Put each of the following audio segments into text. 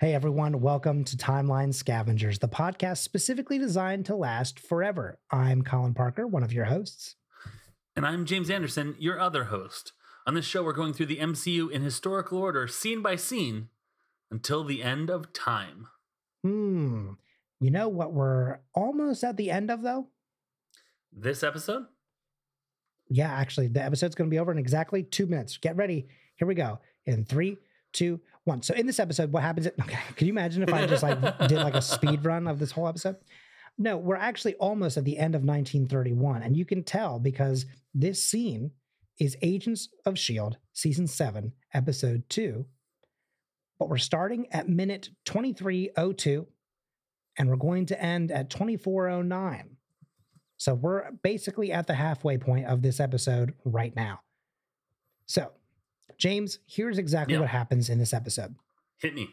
Hey everyone, welcome to Timeline Scavengers, the podcast specifically designed to last forever. I'm Colin Parker, one of your hosts. And I'm James Anderson, your other host. On this show, we're going through the MCU in historical order, scene by scene, until the end of time. Hmm. You know what we're almost at the end of, though? This episode? Yeah, actually, the episode's going to be over in exactly two minutes. Get ready. Here we go. In three, two, one. So in this episode, what happens? okay, can you imagine if I just like did like a speed run of this whole episode? No, we're actually almost at the end of 1931, and you can tell because this scene is Agents of S.H.I.E.L.D., season seven, episode two. But we're starting at minute 2302, and we're going to end at 2409. So we're basically at the halfway point of this episode right now. So, James, here's exactly Yeah. what happens in this episode. Hit me.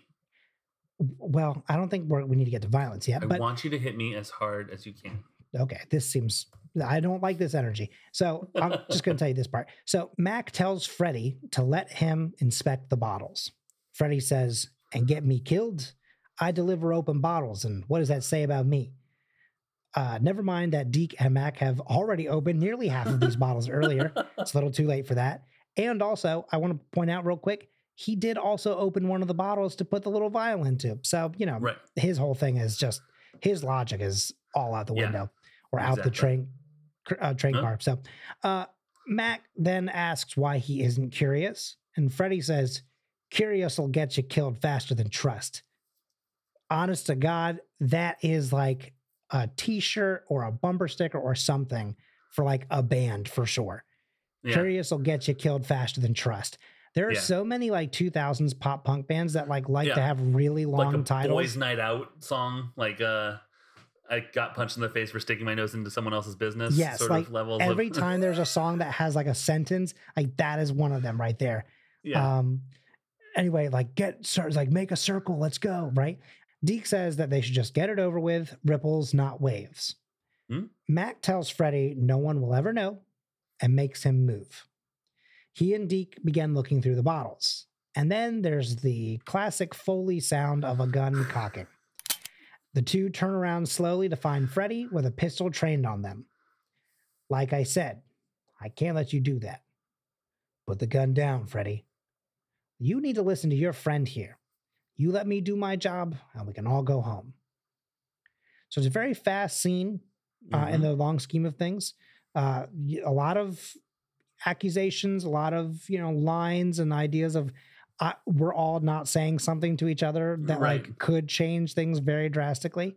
Well, I don't think we're, we need to get to violence yet, I but want you to hit me as hard as you can. okay, this seems, I don't like this energy. So I'm just going to tell you this part. So Mac tells Freddy to let him inspect the bottles. Freddy says, and get me killed? I deliver open bottles. And what does that say about me? Uh, never mind that Deke and Mac have already opened nearly half of these bottles earlier. It's a little too late for that. And also, I want to point out real quick, he did also open one of the bottles to put the little vial into. So, you know, right. his whole thing is just his logic is all out the Yeah, window or out the train uh, train Huh? car. So, uh, Mac then asks why he isn't curious, and Freddy says, "Curious will get you killed faster than trust." Honest to God, that is like a T-shirt or a bumper sticker or something for like a band for sure. Yeah. Curious will get you killed faster than trust. There are Yeah. so many like 2000s pop punk bands that like like to have really long like titles. boys' night out song, like uh, I got punched in the face for sticking my nose into someone else's business. Yes, sort like of levels. Every of, time there's a song that has like a sentence, like that is one of them right there. yeah, Um anyway, like get cir- like make a circle, let's go, right? Deke says that they should just get it over with, ripples, not waves. Hmm? Mac tells Freddy no one will ever know and makes him move. He and Deke begin looking through the bottles. And then there's the classic Foley sound of a gun cocking. The two turn around slowly to find Freddy with a pistol trained on them. Like I said, I can't let you do that. Put the gun down, Freddy. You need to listen to your friend here. You let me do my job, and we can all go home. So it's a very fast scene uh, in Mhm. the long scheme of things. Uh, a lot of accusations, a lot of you know lines and ideas of uh, we're all not saying something to each other that like could change things very drastically.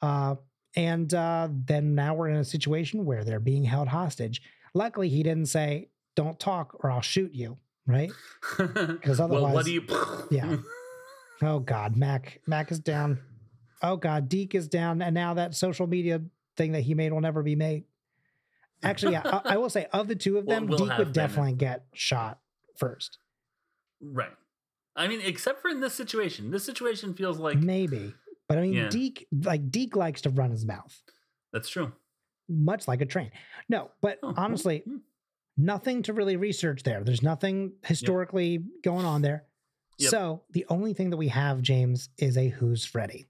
Uh, and uh, then now we're in a situation where they're being held hostage. Luckily, he didn't say, "Don't talk or I'll shoot you." Right? Because well, otherwise- what do you? Yeah. Oh God, Mac Mac is down. Oh God, Deke is down, and now that social media thing that he made will never be made. Actually, yeah, I, I will say of the two of them, we'll Deke would definitely get shot first. right. I mean, except for in this situation, this situation feels like Maybe, but I mean, Yeah. Deke like Deke likes to run his mouth, that's true. much like a train. No, but Oh, honestly, hmm. nothing to really research there. There's nothing historically going on there. Yep. So the only thing that we have, James, is a Who's Freddy.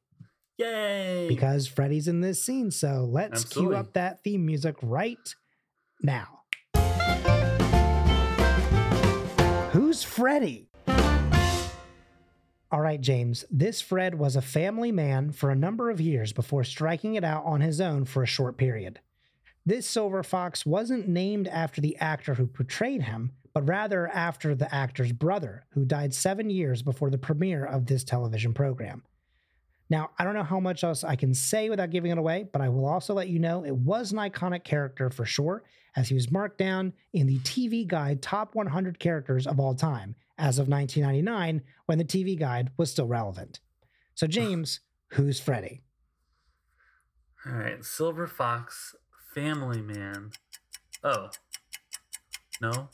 Yay! because Freddy's in this scene. So let's cue up that theme music right now. Who's Freddy? All right, James. This Fred was a family man for a number of years before striking it out on his own for a short period. This silver fox wasn't named after the actor who portrayed him, but rather after the actor's brother, who died seven years before the premiere of this television program. Now, I don't know how much else I can say without giving it away, but I will also let you know it was an iconic character for sure, as he was marked down in the TV Guide Top 100 Characters of All Time as of 1999 when the TV Guide was still relevant. So, James, who's Freddy? All right, Silver Fox, Family Man. Oh, no.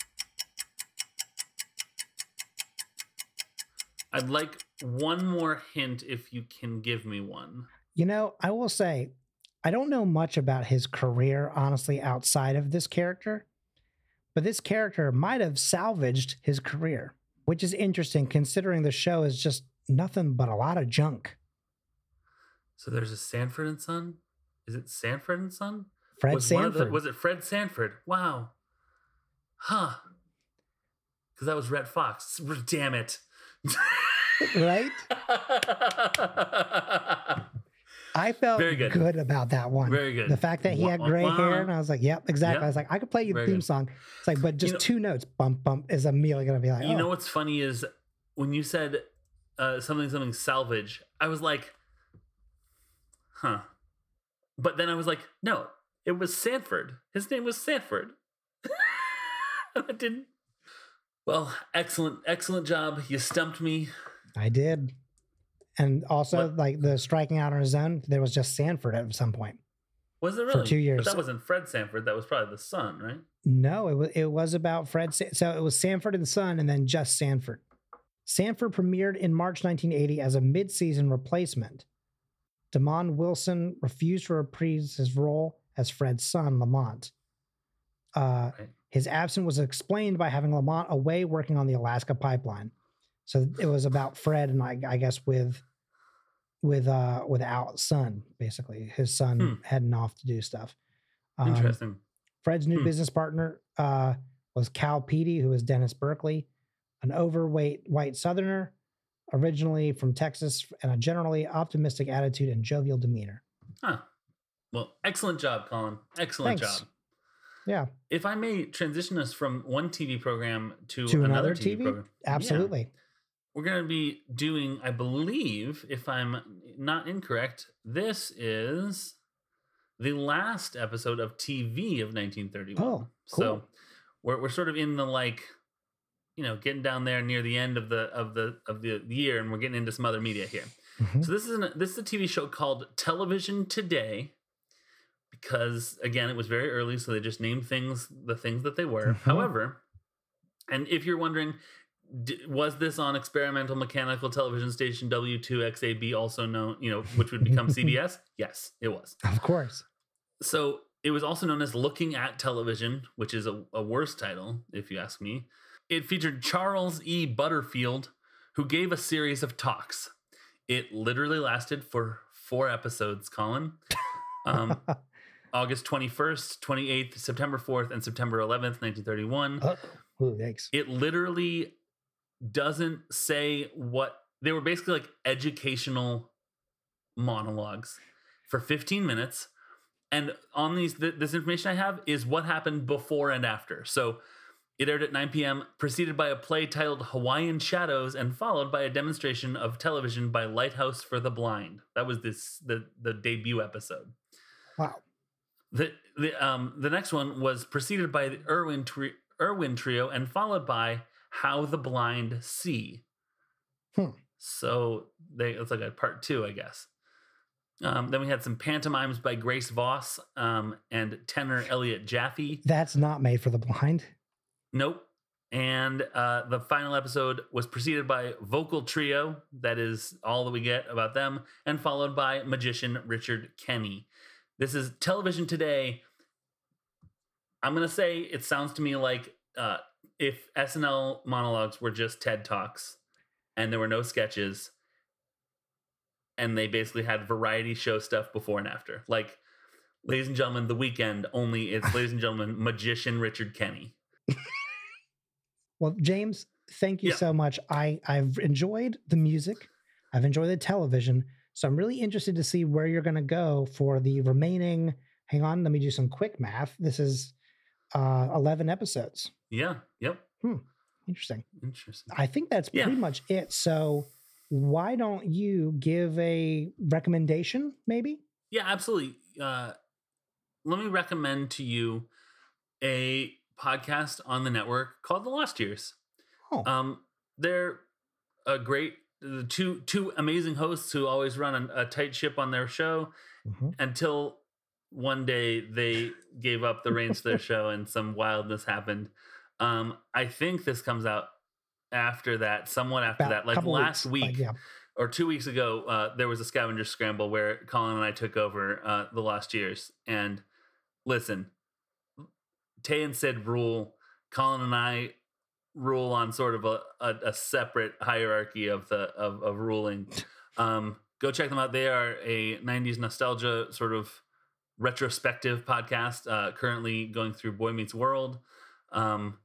I'd like one more hint if you can give me one. You know, I will say, I don't know much about his career, honestly, outside of this character, but this character might have salvaged his career, which is interesting considering the show is just nothing but a lot of junk. So there's a Sanford and Son. Is it Sanford and Son? Fred was Sanford. the, was it Fred Sanford? Wow. Huh. Because that was Redd Foxx. Damn it. Right? I felt Very good. about that one. Very good. The fact that he had gray hair, and I was like, "Yep, exactly." Yep. I was like, "I could play you the Very theme good. song." It's like, but just know- two notes, bump bump, is immediately gonna be like, You "Oh, know what's funny is when you said uh, something something salvage, I was like, huh. But then I was like, no, it was Sanford. His name was Sanford. I didn't. Well, excellent, excellent job. You stumped me. I did." And also, What? like the striking out on his own, there was just Sanford at some point. Was it really? For two years. But that wasn't Fred Sanford. That was probably the son, right? No, it was it was about Fred. Sa- So it was Sanford and Son, and then just Sanford. Sanford premiered in March 1980 as a mid-season replacement. Demond Wilson refused to reprise his role as Fred's son, Lamont. Uh, Right. His absence was explained by having Lamont away working on the Alaska pipeline. So it was about Fred and I, I guess with with uh without son, basically his son Hmm. heading off to do stuff. Um, Interesting. Fred's new Hmm. business partner uh, was Cal Pettie, who was Dennis Burkley, an overweight white Southerner, originally from Texas, and a generally optimistic attitude and jovial demeanor. Huh. Well, excellent job, Colin. Excellent Thanks. job. Yeah, If I may transition us from one TV program to, To another, another TV, TV? program. Yeah. absolutely. We're going to be doing, I believe, if I'm not incorrect, this is the last episode of TV of 1931. Oh, cool. So we're, we're sort of in the like, you know, getting down there near the end of the of the of the year, and we're getting into some other media here. Mhm. So this is an, this is a TV show called Television Today, because again, it was very early, so they just named things the things that they were. Mhm. However, and if you're wondering, d- was this on experimental mechanical television station W2XAB, also known, you know, which would become CBS? Yes, it was. Of course. So it was also known as Looking at Television, which is a, a worse title, if you ask me. It featured Charles E. Butterfield, who gave a series of talks. It literally lasted for four episodes, Colin. Um, August 21st, 28th, September 4th, and September 11th, 1931. oh, uh, ooh, yikes. It literally doesn't say what they were basically like educational monologues for 15 minutes and on these th- this information i have is what happened before and after so it aired at 9 p.m preceded by a play titled hawaiian shadows and followed by a demonstration of television by lighthouse for the blind that was this the the debut episode Wow. The the um the next one was preceded by the Irwin tri- Irwin trio and followed by How the Blind See. Hmm. So they it's like a part two, I guess. Um, then we had some pantomimes by Grace Voss um, and tenor Elliot Jaffe. That's not made for the blind. Nope. And uh, the final episode was preceded by vocal trio. That is all that we get about them, and followed by magician Richard Kenny. This is television today. I'm gonna say it sounds to me like uh, if SNL monologues were just TED talks, and there were no sketches, and they basically had variety show stuff before and after. Like, ladies and gentlemen, the weekend only it's ladies and gentlemen, magician Richard Kenny. Well, James, thank you Yeah. so much. I I've enjoyed the music. I've enjoyed the television. So I'm really interested to see where you're going to go for the remaining. Hang on, let me do some quick math. This is uh 11 episodes. Yeah. Yep. Hmm. Interesting. Interesting. I think that's Yeah. pretty much it. So why don't you give a recommendation maybe? Yeah, absolutely. Uh, let me recommend to you a podcast on the network called The Lost Years. Oh, Um, they're a great the two two amazing hosts who always run a, a tight ship on their show mhm. until one day they gave up the reins to their show and some wildness happened. Um, I think this comes out after that, somewhat after About that, like last weeks, week like, yeah. or two weeks ago, uh, there was a scavenger scramble where Colin and I took over uh, the Lost Years. And listen, Tay and Sid rule. Colin and I rule on sort of a, a, a separate hierarchy of the of, of ruling. Um, go check them out. They are a '90s nostalgia sort of retrospective podcast. Uh, currently going through Boy Meets World, um,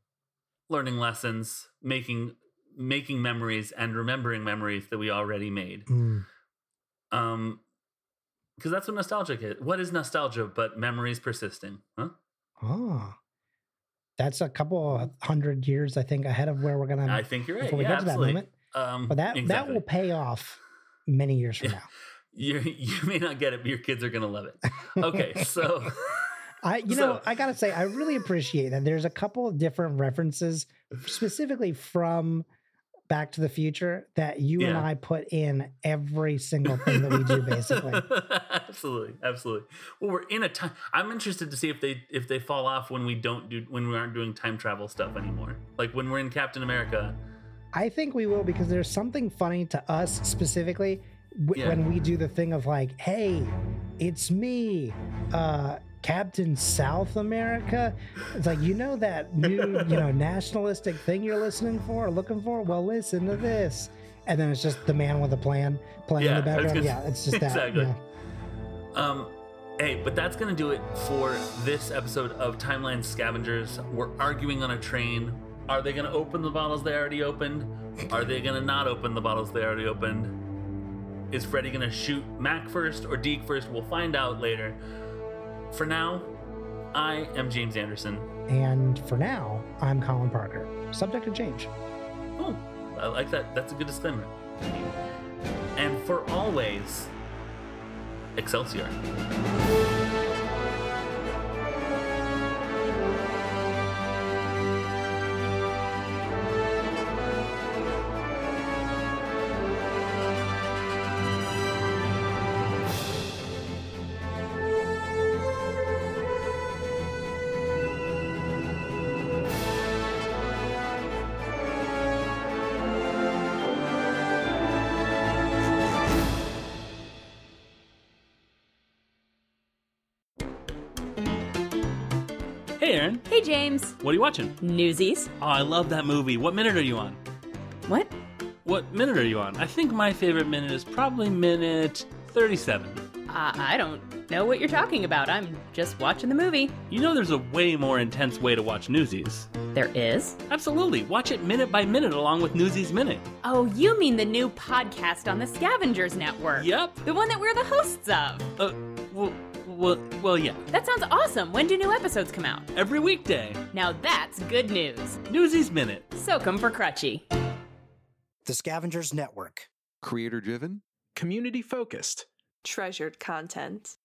learning lessons, making making memories, and remembering memories that we already made. Mm. Um, because that's what nostalgia is. What is nostalgia but memories persisting? Huh? Oh, that's a couple of hundred years, I think, ahead of where we're gonna. I think you're right. before we yeah, get to that absolutely. moment, Um, but that that will pay off many years from now. you you may not get it, but your kids are gonna love it. Okay, so I, you know, I gotta say, I really appreciate that. There's a couple of different references, specifically from Back to the Future, that you and I put in every single thing that we do, basically. absolutely, absolutely. Well, we're in a time. I'm interested to see if they if they fall off when we don't do when we aren't doing time travel stuff anymore. Like when we're in Captain America. I think we will because there's something funny to us specifically w- Yeah. when we do the thing of like, hey, it's me, uh, Captain South America. It's like, you know, that new, you know, nationalistic thing you're listening for, or looking for? Well, listen to this. And then it's just the man with a plan playing Yeah, in the background. gonna- Yeah, it's just that. Exactly. yeah. Um, hey, but that's gonna do it for this episode of Timeline Scavengers. We're arguing on a train. Are they gonna open the bottles they already opened? Are they gonna not open the bottles they already opened? Is Freddy gonna shoot Mac first or Deke first? We'll find out later. For now, I am James Anderson. And for now, I'm Colin Parker. Subject to change. Oh, I like that. That's a good disclaimer. And for always, Excelsior. Hey, Hey, James. What are you watching? Newsies. Oh, I love that movie. What minute are you on? What? What minute are you on? I think my favorite minute is probably minute 37. Uh, I don't know what you're talking about. I'm just watching the movie. You know there's a way more intense way to watch Newsies. There is? Absolutely. Watch it minute by minute along with Newsies Minute. Oh, you mean the new podcast on the Scavengers Network? Yep. The one that we're the hosts of. Uh, well, well, well, yeah. That sounds awesome. When do new episodes come out? Every weekday. Now that's good news. Newsies Minute. Soak 'em for Crutchy. The Scavengers Network. Creator driven? Community focused. treasured content.